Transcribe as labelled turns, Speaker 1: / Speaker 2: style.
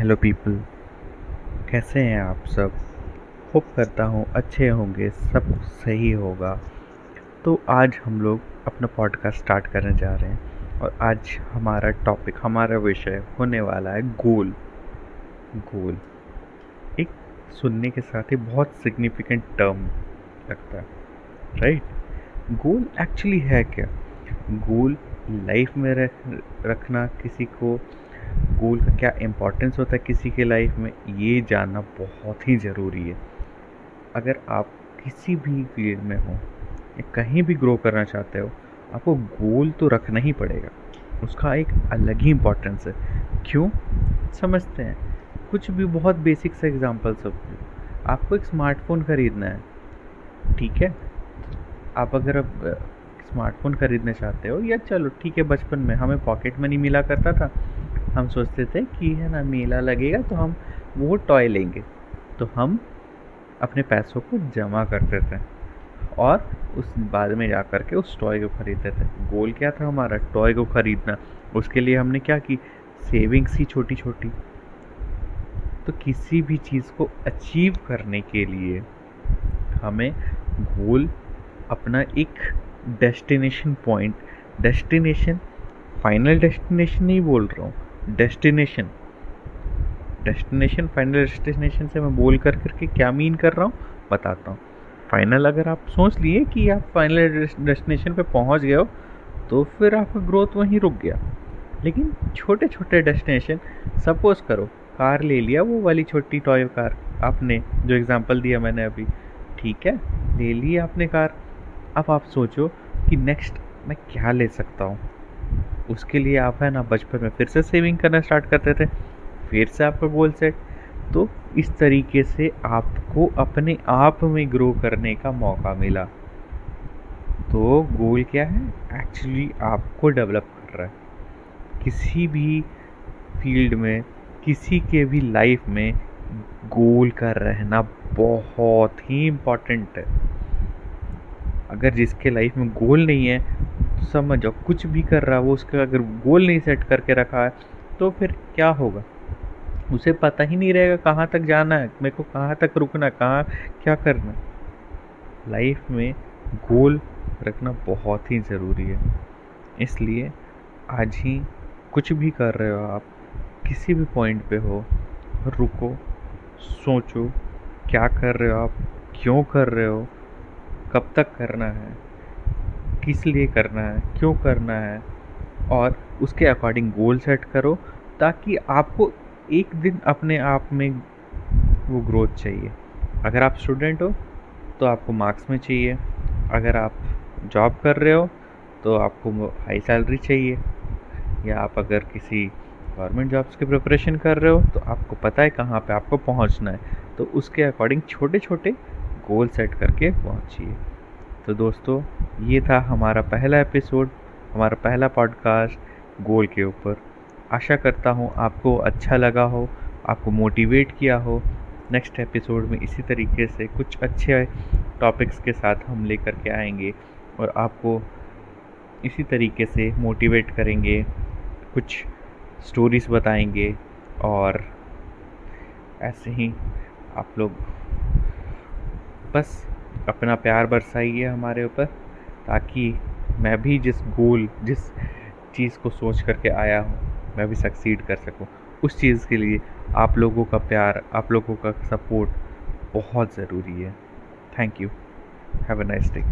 Speaker 1: Hello people कैसे हैं आप सब? होप करता हूँ अच्छे होंगे, सब सही होगा। तो आज हम लोग अपना पॉडकास्ट स्टार्ट करने जा रहे हैं और आज हमारा टॉपिक हमारा विषय होने वाला है गोल। गोल। एक सुनने के साथ ही बहुत सिग्निफिकेंट टर्म लगता है राइट गोल एक्चुअली है क्या? गोल लाइफ में रख, रखना किसी को गोल का क्या इम्पोर्टेंस होता है किसी के लाइफ में, ये जानना बहुत ही ज़रूरी है। अगर आप किसी भी फ़ील्ड में हो, या कहीं भी ग्रो करना चाहते हो, आपको गोल तो रखना ही पड़ेगा। उसका एक अलग ही इम्पोर्टेंस है। क्यों? समझते हैं। कुछ भी बहुत बेसिक से एग्जांपल सब आपको एक स्मार्टफ़ोन ख़रीदना है। ठीक है? आप अगर अब स्मार्टफ़ोन ख़रीदना चाहते हो, या चलो, ठीक है, बचपन में हमें पॉकेट मनी मिला करता था हम सोचते थे कि है ना, मेला लगेगा तो हम वो टॉय लेंगे। तो हम अपने पैसों को जमा करते थे और उस बाद में जा कर के उस टॉय को ख़रीदते थे। गोल क्या था हमारा? टॉय को ख़रीदना। उसके लिए हमने क्या की? सेविंग्स ही छोटी छोटी तो किसी भी चीज़ को अचीव करने के लिए हमें गोल अपना एक destination point destination final destination नहीं बोल रहा हूँ। डेस्टिनेशन। डेस्टिनेशन, फाइनल डेस्टिनेशन से मैं बोल कर करके क्या मीन कर रहा हूँ, बताता हूँ। फाइनल अगर आप सोच लिए कि आप फाइनल डेस्टिनेशन पे पहुँच गए हो तो फिर आपका ग्रोथ वहीं रुक गया। लेकिन छोटे छोटे डेस्टिनेशन, सपोज़ करो, कार ले लिया, वो वाली छोटी टॉय कार आपने, जो एग्ज़ाम्पल दिया मैंने अभी, ठीक है? ले ली आपने कार। अब आप सोचो कि नेक्स्ट मैं क्या ले सकता हूँ? उसके लिए आप, है ना, बचपन में फिर से सेविंग करना स्टार्ट करते थे, फिर से आपका गोल सेट तो इस तरीके से आपको अपने आप में ग्रो करने का मौका मिला। तो गोल क्या है? एक्चुअली आपको डेवलप कर रहा है। किसी भी फ़ील्ड में, किसी के भी लाइफ में गोल का रहना बहुत ही इम्पोर्टेंट है। अगर जिसके लाइफ में गोल नहीं है समझ जाओ, कुछ भी कर रहा है, वो उसका अगर गोल नहीं सेट करके रखा है तो फिर क्या होगा? उसे पता ही नहीं रहेगा कहाँ तक जाना है, मेरे को कहाँ तक रुकना कहाँ, क्या करना लाइफ में गोल रखना बहुत ही ज़रूरी है। इसलिए आज ही कुछ भी कर रहे हो आप, किसी भी पॉइंट पे हो, रुको, सोचो, क्या कर रहे हो आप, क्यों कर रहे हो, कब तक करना है। किस लिए करना है, क्यों करना है, और उसके अकॉर्डिंग गोल सेट करो ताकि आपको एक दिन अपने आप में वो ग्रोथ चाहिए। अगर आप स्टूडेंट हो तो आपको मार्क्स में चाहिए। अगर आप जॉब कर रहे हो तो आपको हाई सैलरी चाहिए। या आप अगर किसी गवर्नमेंट जॉब्स की प्रिपरेशन कर रहे हो तो आपको पता है कहाँ पे आपको पहुँचना है। तो उसके अकॉर्डिंग छोटे छोटे गोल सेट करके पहुँचिए। तो दोस्तों, ये था हमारा पहला एपिसोड हमारा पहला पॉडकास्ट गोल के ऊपर। आशा करता हूँ आपको अच्छा लगा हो, आपको मोटिवेट किया हो। नेक्स्ट एपिसोड में इसी तरीके से कुछ अच्छे टॉपिक्स के साथ हम लेकर के आएँगे और आपको इसी तरीके से मोटिवेट करेंगे, कुछ स्टोरीज बताएँगे और ऐसे ही आप लोग। बस अपना प्यार बरसाइए हमारे ऊपर, ताकि मैं भी जिस गोल जिस चीज़ को सोच करके आया हूँ, मैं भी सक्सीड कर सकूँ। उस चीज़ के लिए आप लोगों का प्यार, आप लोगों का सपोर्ट बहुत ज़रूरी है। Thank you have a nice day